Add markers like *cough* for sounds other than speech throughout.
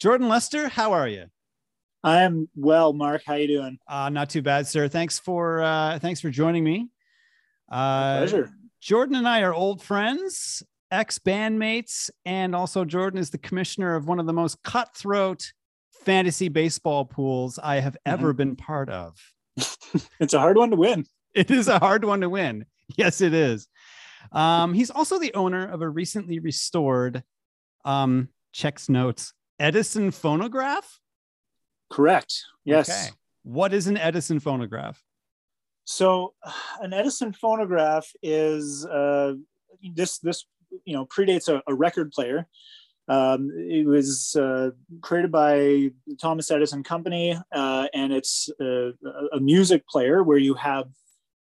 Jordan Lester, how are you? I am well, Mark. How you doing? Uh, not too bad, sir. Thanks for uh, thanks for joining me. Uh, pleasure. Jordan and I are old friends, ex bandmates, and also Jordan is the commissioner of one of the most cutthroat fantasy baseball pools I have ever mm-hmm. been part of. *laughs* it's a hard one to win. It is a hard one to win. Yes, it is. Um, he's also the owner of a recently restored um, checks notes Edison phonograph. Correct. Yes. Okay. What is an Edison phonograph? So, *sighs* an Edison phonograph is uh, this this you know predates a, a record player. Um, it was uh, created by Thomas Edison Company, uh, and it's a, a, music player where you have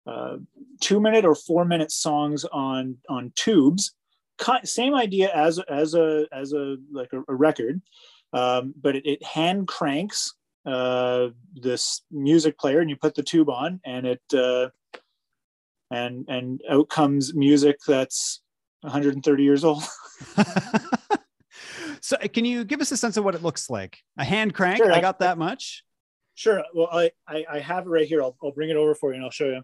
uh, two minute or four minute songs on on tubes. Same idea as as a as a like a, a record, um, but it, it, hand cranks uh, this music player, and you put the tube on, and it uh, and and out comes music that's 130 years old. *laughs* so, can you give us a sense of what it looks like? A hand crank? Sure, I got that much. Sure. Well, I, I, I have it right here. I'll, I'll bring it over for you and I'll show you.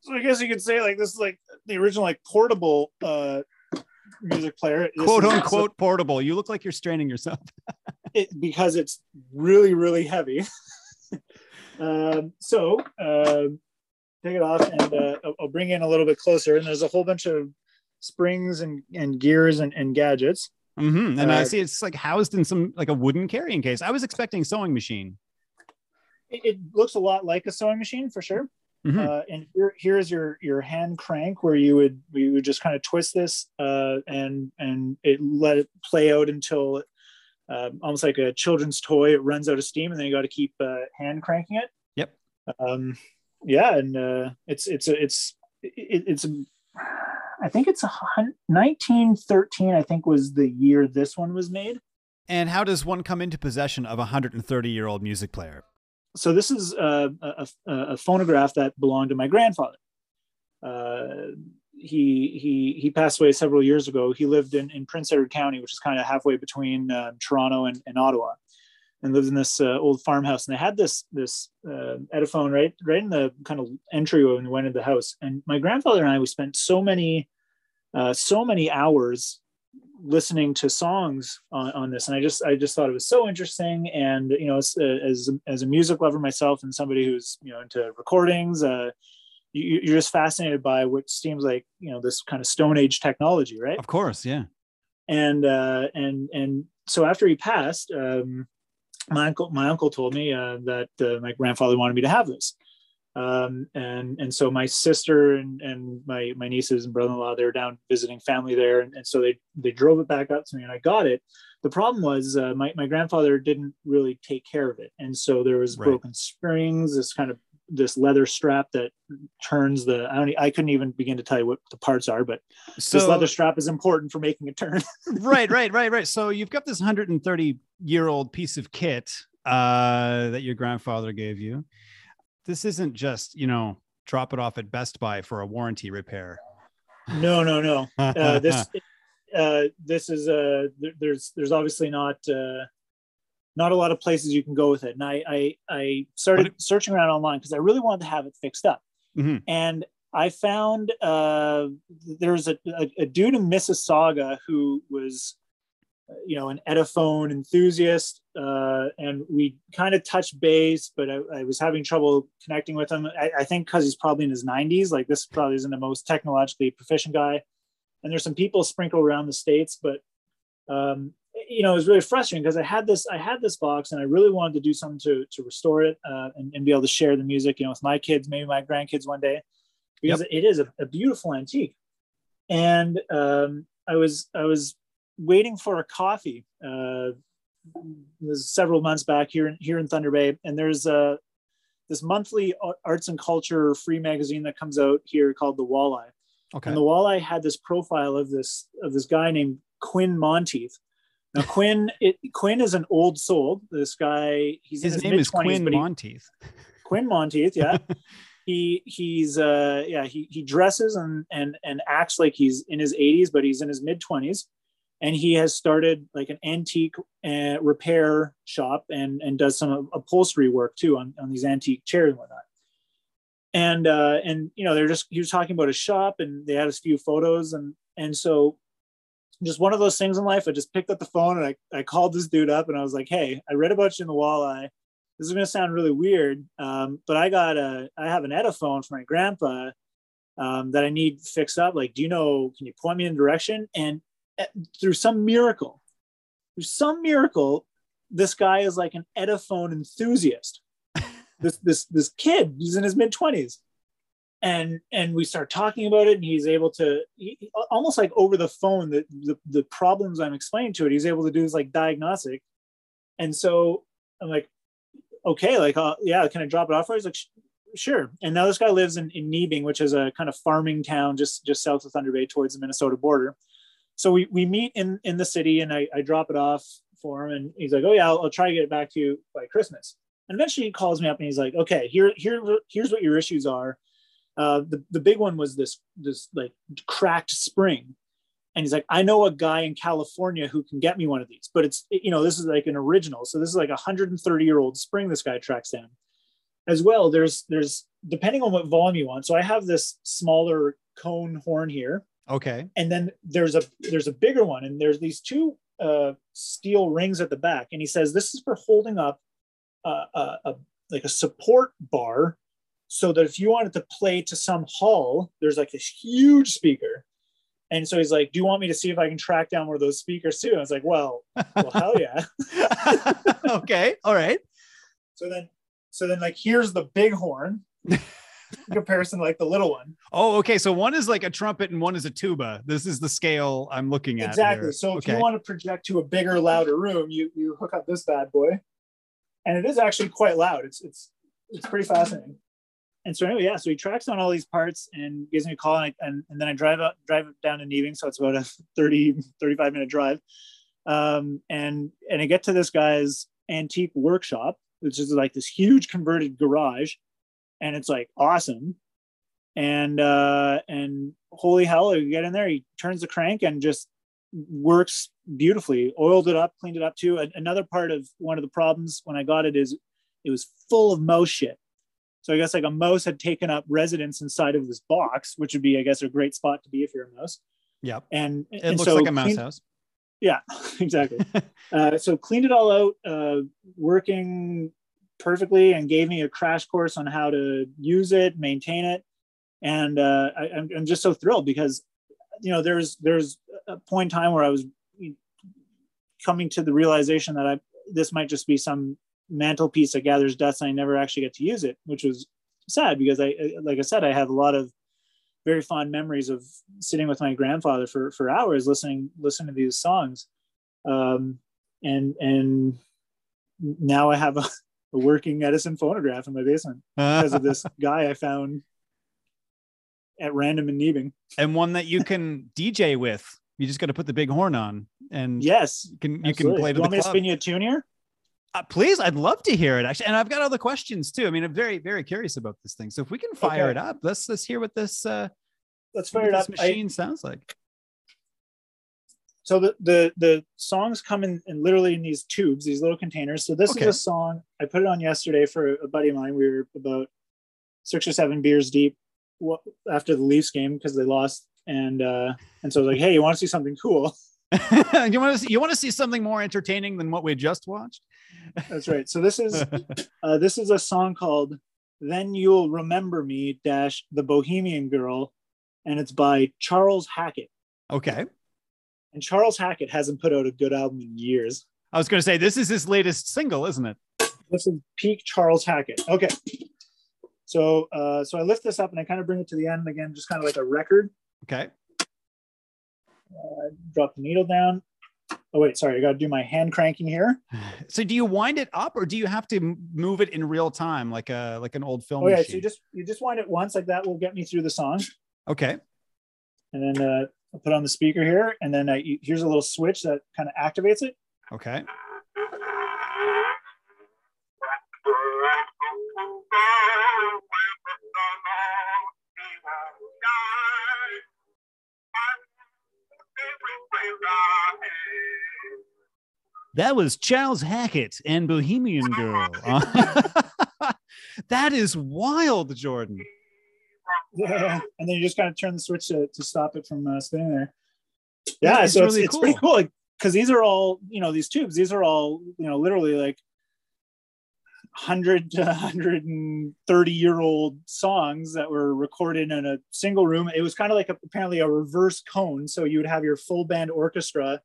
So I guess you could say like this is like the original like portable uh, music player. Quote unquote portable. You look like you're straining yourself. *laughs* it, because it's really really heavy. *laughs* um, so uh, take it off and uh, I'll bring in a little bit closer. And there's a whole bunch of springs and, and gears and, and gadgets. Mm-hmm. And uh, I see it's like housed in some like a wooden carrying case. I was expecting sewing machine. It, it looks a lot like a sewing machine for sure. Mm-hmm. Uh, and here, here's your your hand crank where you would we would just kind of twist this uh, and and it let it play out until uh, almost like a children's toy. It runs out of steam, and then you got to keep uh, hand cranking it. Yep. Um, yeah, and uh, it's it's a, it's it, it's a, I think it's a 1913. I think was the year this one was made. And how does one come into possession of a 130 year old music player? So this is a, a, a, phonograph that belonged to my grandfather. Uh, he he he passed away several years ago. He lived in, in Prince Edward County, which is kind of halfway between uh, Toronto and, and, Ottawa, and lived in this uh, old farmhouse. And they had this this uh, Ediphone right right in the kind of entryway when we went into the house. And my grandfather and I we spent so many uh, so many hours listening to songs on, on, this. And i just i just thought it was so interesting. And you know as as, as a music lover myself and somebody who's you know into recordings uh you, you're just fascinated by what seems like you know this kind of stone age technology right? Of course yeah. And uh and and so after he passed um my uncle my uncle told me uh, that uh, my grandfather wanted me to have this um, and and so my sister and, and my my nieces and brother-in-law they were down visiting family there and, and so they they drove it back up to me and i got it the problem was uh, my, my grandfather didn't really take care of it and so there was right. broken springs this kind of this leather strap that turns the I don't I couldn't even begin to tell you what the parts are, but so, this leather strap is important for making a turn. *laughs* right, right, right, right. So you've got this 130 year old piece of kit uh, that your grandfather gave you this isn't just you know drop it off at Best Buy for a warranty repair. No, no, no. *laughs* Uh, this uh, this is uh, there's there's obviously not uh, not a lot of places you can go with it, and I I, I started it, searching around online because I really wanted to have it fixed up, mm-hmm. and I found uh, there's a, a, a dude in Mississauga who was you know, an Ediphone enthusiast, uh, and we kind of touched base, but I, I, was having trouble connecting with him. I, I think because he's probably in his 90s, like this probably isn't the most technologically proficient guy. And there's some people sprinkled around the states, but um, you know, it was really frustrating because I had this, I had this box, and I really wanted to do something to to restore it uh, and, and, be able to share the music, you know, with my kids, maybe my grandkids one day, because yep. it is a, a, beautiful antique. And um, I was, I was waiting for a coffee. Uh, was several months back here in, here in Thunder Bay, and there's a this monthly arts and culture free magazine that comes out here called the Walleye. Okay. And the Walleye had this profile of this of this guy named Quinn Monteith. Now *laughs* Quinn, it, Quinn is an old soul. This guy, he's his, his name is Quinn he, Monteith. Quinn Monteith, yeah. *laughs* he he's uh yeah he he dresses and and and acts like he's in his 80s, but he's in his mid 20s and he has started like an antique uh, repair shop and and does some upholstery work too on, on these antique chairs and whatnot. And uh and you know they're just he was talking about his shop and they had a few photos and and so just one of those things in life i just picked up the phone and i, I called this dude up and i was like hey i read about you in the walleye. This is going to sound really weird um, but i got a i have an ediphone for my grandpa um, that i need fixed up. Like do you know can you point me in a direction? And through some miracle, through some miracle, this guy is like an Ediphone enthusiast. *laughs* this this this kid, he's in his mid twenties, and and we start talking about it, and he's able to he, almost like over the phone the, the the problems I'm explaining to it, he's able to do is like diagnostic, and so I'm like, okay, like uh, yeah, can I drop it off? He's like, sure. And now this guy lives in, in Neebing, which is a kind of farming town just just south of Thunder Bay towards the Minnesota border so we, we meet in, in the city and I, I drop it off for him and he's like, oh yeah, I'll, I'll try to get it back to you by Christmas. And eventually he calls me up and he's like, okay, here, here, here's what your issues are. Uh, the, the big one was this, this like cracked spring. And he's like, I know a guy in California who can get me one of these, but it's, you know, this is like an original. So this is like a 130 year old spring this guy tracks down. As well, there's, there's, depending on what volume you want. So I have this smaller cone horn here Okay. And then there's a there's a bigger one, and there's these two uh, steel rings at the back, and he says this is for holding up uh, a, a like a support bar, so that if you wanted to play to some hall, there's like this huge speaker. And so he's like, "Do you want me to see if I can track down one of those speakers too?" And I was like, "Well, well, hell *laughs* yeah." okay, all right. So then, so then, like, here's the big horn, *laughs* comparison to like the little one. Oh, okay. So one is like a trumpet and one is a tuba. This is the scale I'm looking at. Exactly. Here. So if okay. you want to project to a bigger, louder room, you you hook up this bad boy, and it is actually quite loud. It's it's it's pretty fascinating. And so anyway, yeah. So he tracks on all these parts and gives me a call, and, I, and, and then I drive up drive down to Neebing, so it's about a 30 35 minute drive. Um, and and I get to this guy's antique workshop, which is like this huge converted garage and it's like awesome. And uh and holy hell you get in there he turns the crank and just works beautifully. Oiled it up cleaned it up too. Another part of one of the problems when i got it is it was full of mouse shit. So i guess like a mouse had taken up residence inside of this box which would be i guess a great spot to be if you're a mouse yeah and it and looks so like a mouse clean, house. Yeah *laughs* exactly. *laughs* Uh, so cleaned it all out uh, working perfectly and gave me a crash course on how to use it, maintain it, and uh, I, am just so thrilled because you know there's there's a point in time where I was coming to the realization that I this might just be some mantelpiece that gathers dust and I never actually get to use it, which was sad because I like I said I have a lot of very fond memories of sitting with my grandfather for for hours listening listening to these songs. Um, and and now I have a a working Edison phonograph in my basement because of this *laughs* guy I found at random in Neebing. And one that you can DJ with. You just got to put the big horn on, and yes, you can you can play to you want the me to spin you a tune here? Uh, please, I'd love to hear it actually, and I've got other questions too. I mean, I'm very very curious about this thing. So if we can fire okay. it up, let's let's hear what this uh, let's fire it up. Machine I, sounds like so the the the songs come in, in literally in these tubes these little containers. So this okay. is a song i put it on yesterday for a buddy of mine. We were about six or seven beers deep after the leafs game because they lost. And uh and so I was like hey you want to see something cool? *laughs* *laughs* You want to see, you want to see something more entertaining than what we just watched? That's right. So this is *laughs* uh, this is a song called then you'll remember me dash the bohemian girl and it's by charles hackett. Okay and Charles Hackett hasn't put out a good album in years. I was going to say this is his latest single, isn't it? This is peak Charles Hackett. Okay. So uh, so I lift this up and I kind of bring it to the end again, just kind of like a record. Okay. Uh, drop the needle down. Oh wait, sorry, I got to do my hand cranking here. *sighs* So do you wind it up, or do you have to move it in real time, like a like an old film? Oh yeah, machine? so you just you just wind it once, like that will get me through the song. Okay. And then uh, I'll put on the speaker here, and then I, here's a little switch that kind of activates it. Okay. That was Charles Hackett and Bohemian Girl. *laughs* *laughs* that is wild, Jordan. Yeah, *laughs* and then you just kind of turn the switch to, to stop it from uh, spinning there. Yeah, so really it's, cool. it's pretty cool. Like, because these are all, you know, these tubes, these are all, you know, literally like 100 to 130 year old songs that were recorded in a single room. It was kind of like a, apparently a reverse cone. So you would have your full band orchestra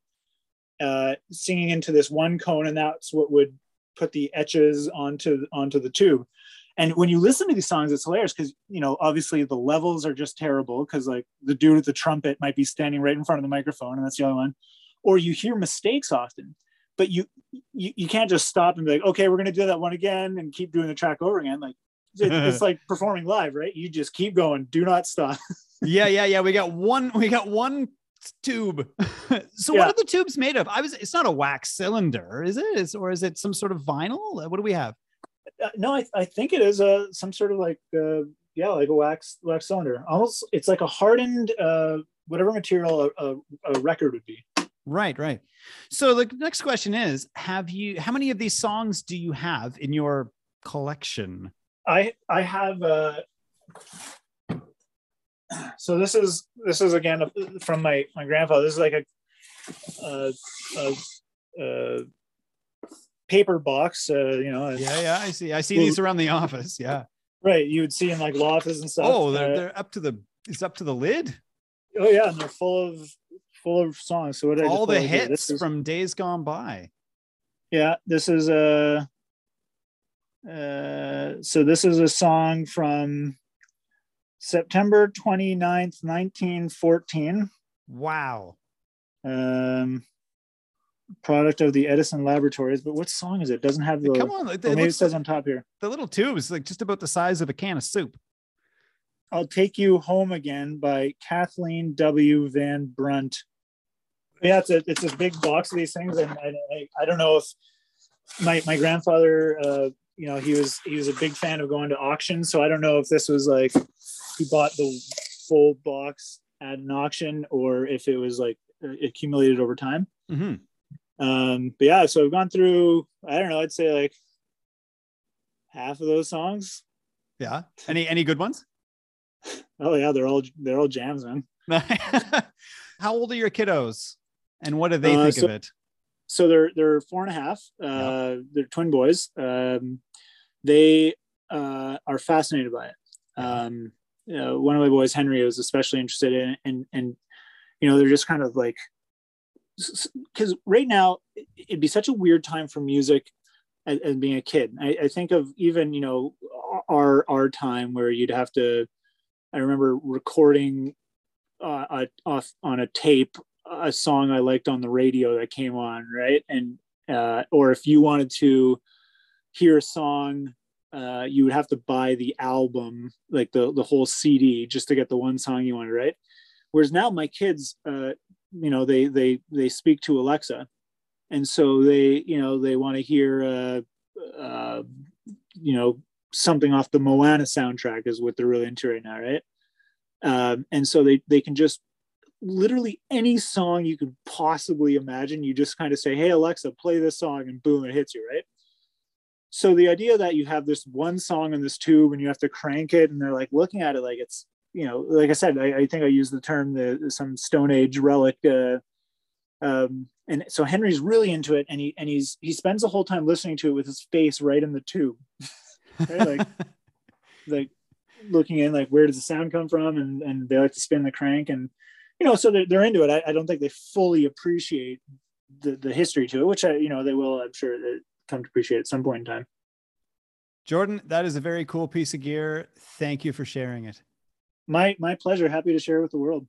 uh, singing into this one cone, and that's what would put the etches onto onto the tube. And when you listen to these songs, it's hilarious because you know obviously the levels are just terrible because like the dude with the trumpet might be standing right in front of the microphone, and that's the other one. Or you hear mistakes often, but you you, you can't just stop and be like, okay, we're gonna do that one again and keep doing the track over again. Like it, it's *laughs* like performing live, right? You just keep going, do not stop. *laughs* yeah, yeah, yeah. We got one. We got one tube. *laughs* so yeah. what are the tubes made of? I was. It's not a wax cylinder, is it? Is, or is it some sort of vinyl? What do we have? Uh, no, I, I think it is a some sort of like uh, yeah, like a wax wax cylinder. Almost, it's like a hardened uh, whatever material a, a, a record would be. Right, right. So the next question is: Have you? How many of these songs do you have in your collection? I I have. Uh, so this is this is again from my my grandfather. This is like a, a, a, a paper box. Uh, you know. Yeah, yeah. I see. I see these around the office. Yeah. Right. You would see in like offices and stuff. Oh, they're, uh, they're up to the. It's up to the lid. Oh yeah, and they're full of full of songs. So what all the hits is, from days gone by. Yeah, this is a. Uh, so this is a song from September 29th, 1914. Wow. Um, product of the Edison Laboratories. But what song is it? Doesn't have the. Come on, it, maybe it says on top here. The little tube is like just about the size of a can of soup. I'll Take You Home Again by Kathleen W. Van Brunt. Yeah, it's a, it's a big box of these things, and I, I, I don't know if my my grandfather, uh, you know, he was he was a big fan of going to auctions, so I don't know if this was like he bought the full box at an auction or if it was like accumulated over time. Mm-hmm. Um, but yeah, so I've gone through, I don't know, I'd say like half of those songs. Yeah. Any, any good ones? *laughs* Oh yeah. They're all, they're all jams, man. *laughs* How old are your kiddos and what do they uh, think so, of it? So they're, they're four and a half. Uh, yep. They're twin boys. Um, they uh, are fascinated by it. Um, you know, one of my boys, Henry, was especially interested in, and and you know, they're just kind of like, because right now it'd be such a weird time for music as, as being a kid. I, I, think of even you know our our time where you'd have to. I remember recording uh, off on a tape a song I liked on the radio that came on, right? And uh, or if you wanted to hear a song uh, you would have to buy the album, like the the whole CD, just to get the one song you wanted, right? Whereas now my kids, uh, you know, they they they speak to Alexa, and so they you know they want to hear, uh, uh, you know, something off the Moana soundtrack is what they're really into right now, right? Um, and so they they can just literally any song you could possibly imagine. You just kind of say, "Hey Alexa, play this song," and boom, it hits you, right? so the idea that you have this one song in this tube and you have to crank it and they're like looking at it like it's you know like i said i, I think i used the term the some stone age relic uh, um, and so henry's really into it and he and he's he spends the whole time listening to it with his face right in the tube *laughs* right? like *laughs* like looking in like where does the sound come from and and they like to spin the crank and you know so they're, they're into it I, I don't think they fully appreciate the the history to it which i you know they will i'm sure come to appreciate at some point in time. Jordan, that is a very cool piece of gear. Thank you for sharing it. My my pleasure. Happy to share with the world.